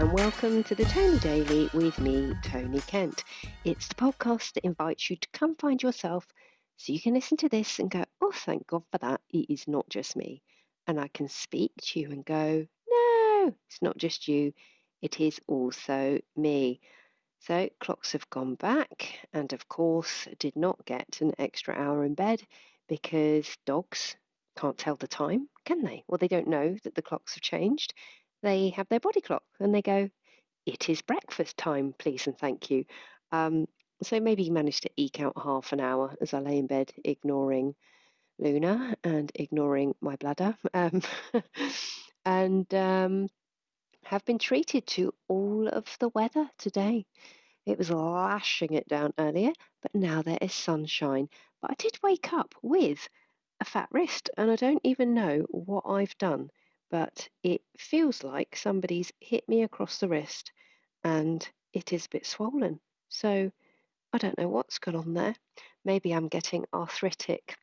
and welcome to the Tony Daily with me, Tony Kent. It's the podcast that invites you to come find yourself so you can listen to this and go, oh, thank God for that. It is not just me. And I can speak to you and go, no, it's not just you, it is also me. So, clocks have gone back, and of course, did not get an extra hour in bed because dogs can't tell the time, can they? Well, they don't know that the clocks have changed. They have their body clock and they go, It is breakfast time, please and thank you. Um, so maybe you managed to eke out half an hour as I lay in bed, ignoring Luna and ignoring my bladder. Um, and um, have been treated to all of the weather today. It was lashing it down earlier, but now there is sunshine. But I did wake up with a fat wrist, and I don't even know what I've done, but it feels like somebody's hit me across the wrist and it is a bit swollen. So I don't know what's gone on there. Maybe I'm getting arthritic.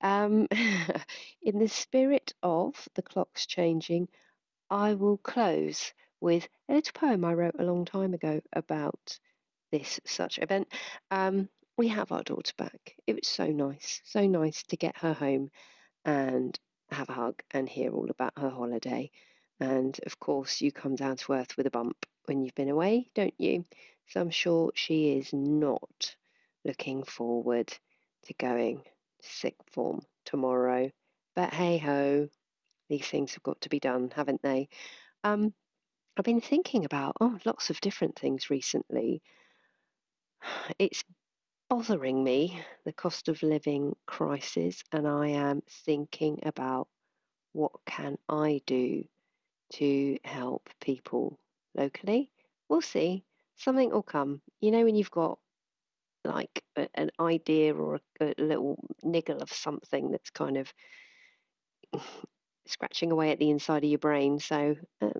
Um, in the spirit of the clocks changing, I will close with a little poem I wrote a long time ago about this such event. Um, we have our daughter back. It was so nice, so nice to get her home and have a hug and hear all about her holiday. And of course, you come down to earth with a bump when you've been away, don't you? So I'm sure she is not looking forward to going sixth form tomorrow. But hey ho, these things have got to be done, haven't they? Um, I've been thinking about oh lots of different things recently. It's bothering me, the cost of living crisis, and I am thinking about what can I do to help people locally. We'll see. Something will come. You know when you've got like a, an idea or a, a little niggle of something that's kind of scratching away at the inside of your brain. So um,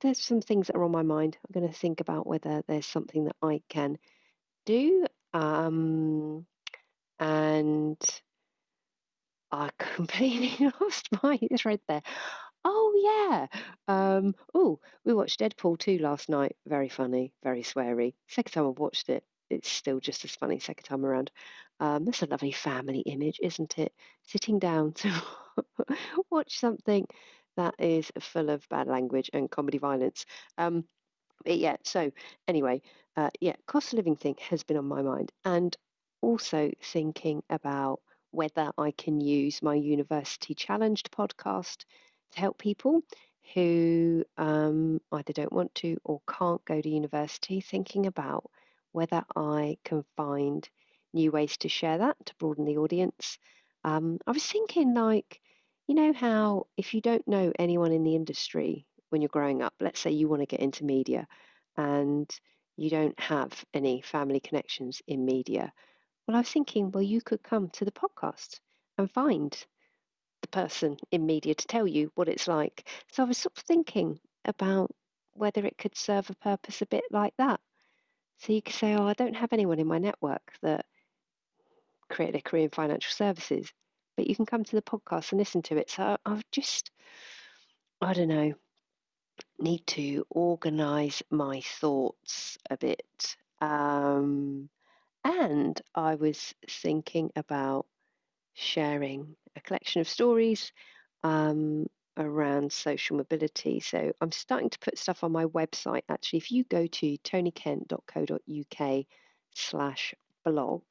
there's some things that are on my mind. I'm going to think about whether there's something that I can do um, and I completely lost my thread there. Oh yeah. Um, oh, we watched Deadpool 2 last night. Very funny, very sweary. Second time I've watched it, it's still just as funny second time around. Um, that's a lovely family image, isn't it? Sitting down to watch something that is full of bad language and comedy violence. Um, but yeah, so anyway, uh, yeah, cost of living thing has been on my mind, and also thinking about whether I can use my University Challenged podcast to help people who um, either don't want to or can't go to university, thinking about whether I can find new ways to share that to broaden the audience. Um, I was thinking, like, you know, how if you don't know anyone in the industry, when you're growing up. Let's say you want to get into media and you don't have any family connections in media. Well, I was thinking, well, you could come to the podcast and find the person in media to tell you what it's like. So I was sort of thinking about whether it could serve a purpose a bit like that. So you could say, oh, I don't have anyone in my network that created a career in financial services, but you can come to the podcast and listen to it. So I've just, I don't know, need to organize my thoughts a bit. Um, and I was thinking about sharing a collection of stories um, around social mobility. So I'm starting to put stuff on my website. Actually, if you go to tonykent.co.uk slash blog,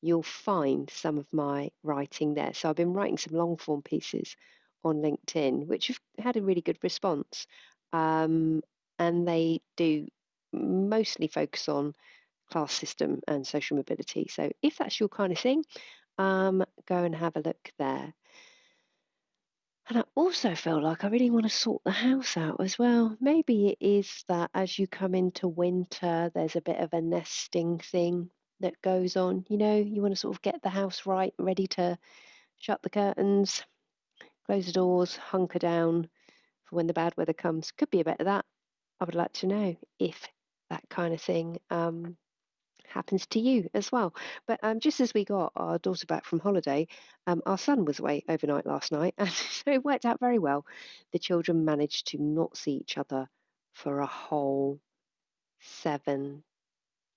you'll find some of my writing there. So I've been writing some long form pieces on LinkedIn, which have had a really good response. Um, and they do mostly focus on class system and social mobility. So if that's your kind of thing, um, go and have a look there. And I also feel like I really want to sort the house out as well. Maybe it is that as you come into winter, there's a bit of a nesting thing that goes on. You know, you want to sort of get the house right, ready to shut the curtains, close the doors, hunker down, when the bad weather comes. Could be a bit of that. I would like to know if that kind of thing um, happens to you as well. But um, just as we got our daughter back from holiday, um, our son was away overnight last night, and so it worked out very well. The children managed to not see each other for a whole seven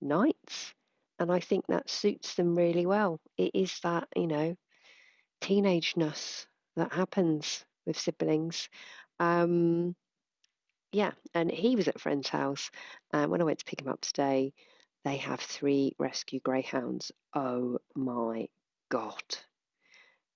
nights. And I think that suits them really well. It is that, you know, teenageness that happens with siblings. Um, yeah, and he was at a friend's house. And when I went to pick him up today, they have three rescue greyhounds. Oh my God.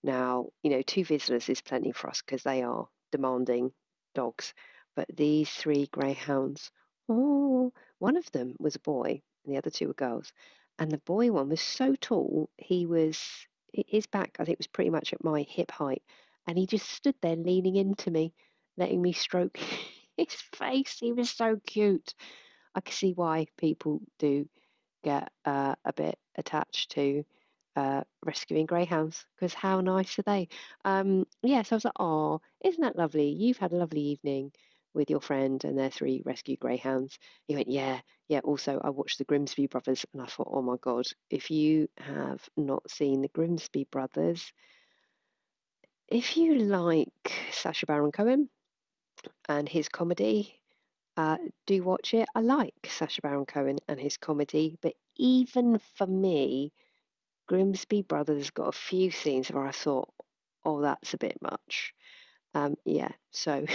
Now, you know, two visitors is plenty for us because they are demanding dogs. But these three greyhounds, oh, one of them was a boy and the other two were girls. And the boy one was so tall, he was, his back, I think, was pretty much at my hip height. And he just stood there leaning into me, letting me stroke his face. He was so cute. I can see why people do get uh, a bit attached to uh, rescuing greyhounds because how nice are they? Um, yeah, so I was like, oh, isn't that lovely? You've had a lovely evening with your friend and their three rescue greyhounds. He went, yeah, yeah. Also, I watched the Grimsby Brothers and I thought, oh my God, if you have not seen the Grimsby Brothers, if you like Sacha Baron Cohen and his comedy, uh, do watch it. I like Sacha Baron Cohen and his comedy, but even for me, Grimsby Brothers got a few scenes where I thought, oh, that's a bit much. Um, yeah, so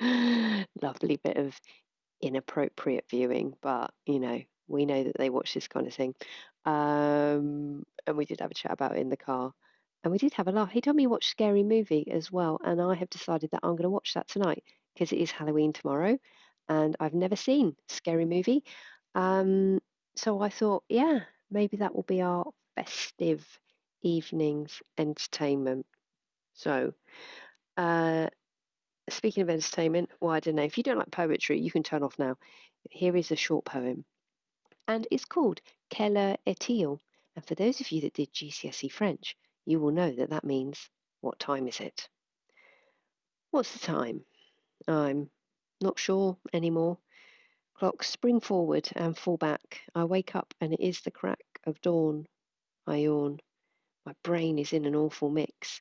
lovely bit of inappropriate viewing, but you know, we know that they watch this kind of thing. Um, and we did have a chat about it in the car. And we did have a laugh. He told me watch Scary Movie as well, and I have decided that I'm going to watch that tonight because it is Halloween tomorrow, and I've never seen Scary Movie. Um, so I thought, yeah, maybe that will be our festive evening's entertainment. So, uh, speaking of entertainment, well, I don't know. If you don't like poetry, you can turn off now. Here is a short poem, and it's called Quelle est-il? And for those of you that did GCSE French, you will know that that means what time is it? What's the time? I'm not sure anymore. Clocks spring forward and fall back. I wake up and it is the crack of dawn. I yawn. My brain is in an awful mix.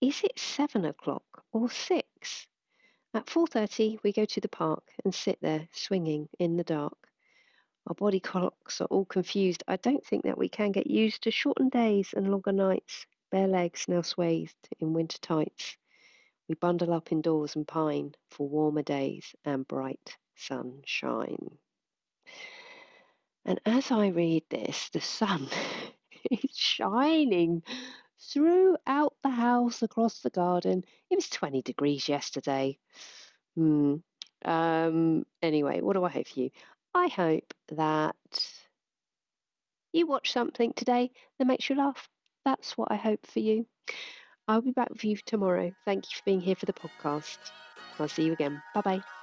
Is it seven o'clock or six? At four thirty we go to the park and sit there swinging in the dark. Our body clocks are all confused. I don't think that we can get used to shortened days and longer nights. Bare legs now swathed in winter tights. We bundle up indoors and pine for warmer days and bright sunshine. And as I read this, the sun is shining throughout the house across the garden. It was 20 degrees yesterday. Hmm. Um, anyway, what do I hope for you? I hope that you watch something today that makes you laugh. That's what I hope for you. I'll be back with you tomorrow. Thank you for being here for the podcast. I'll see you again. Bye bye.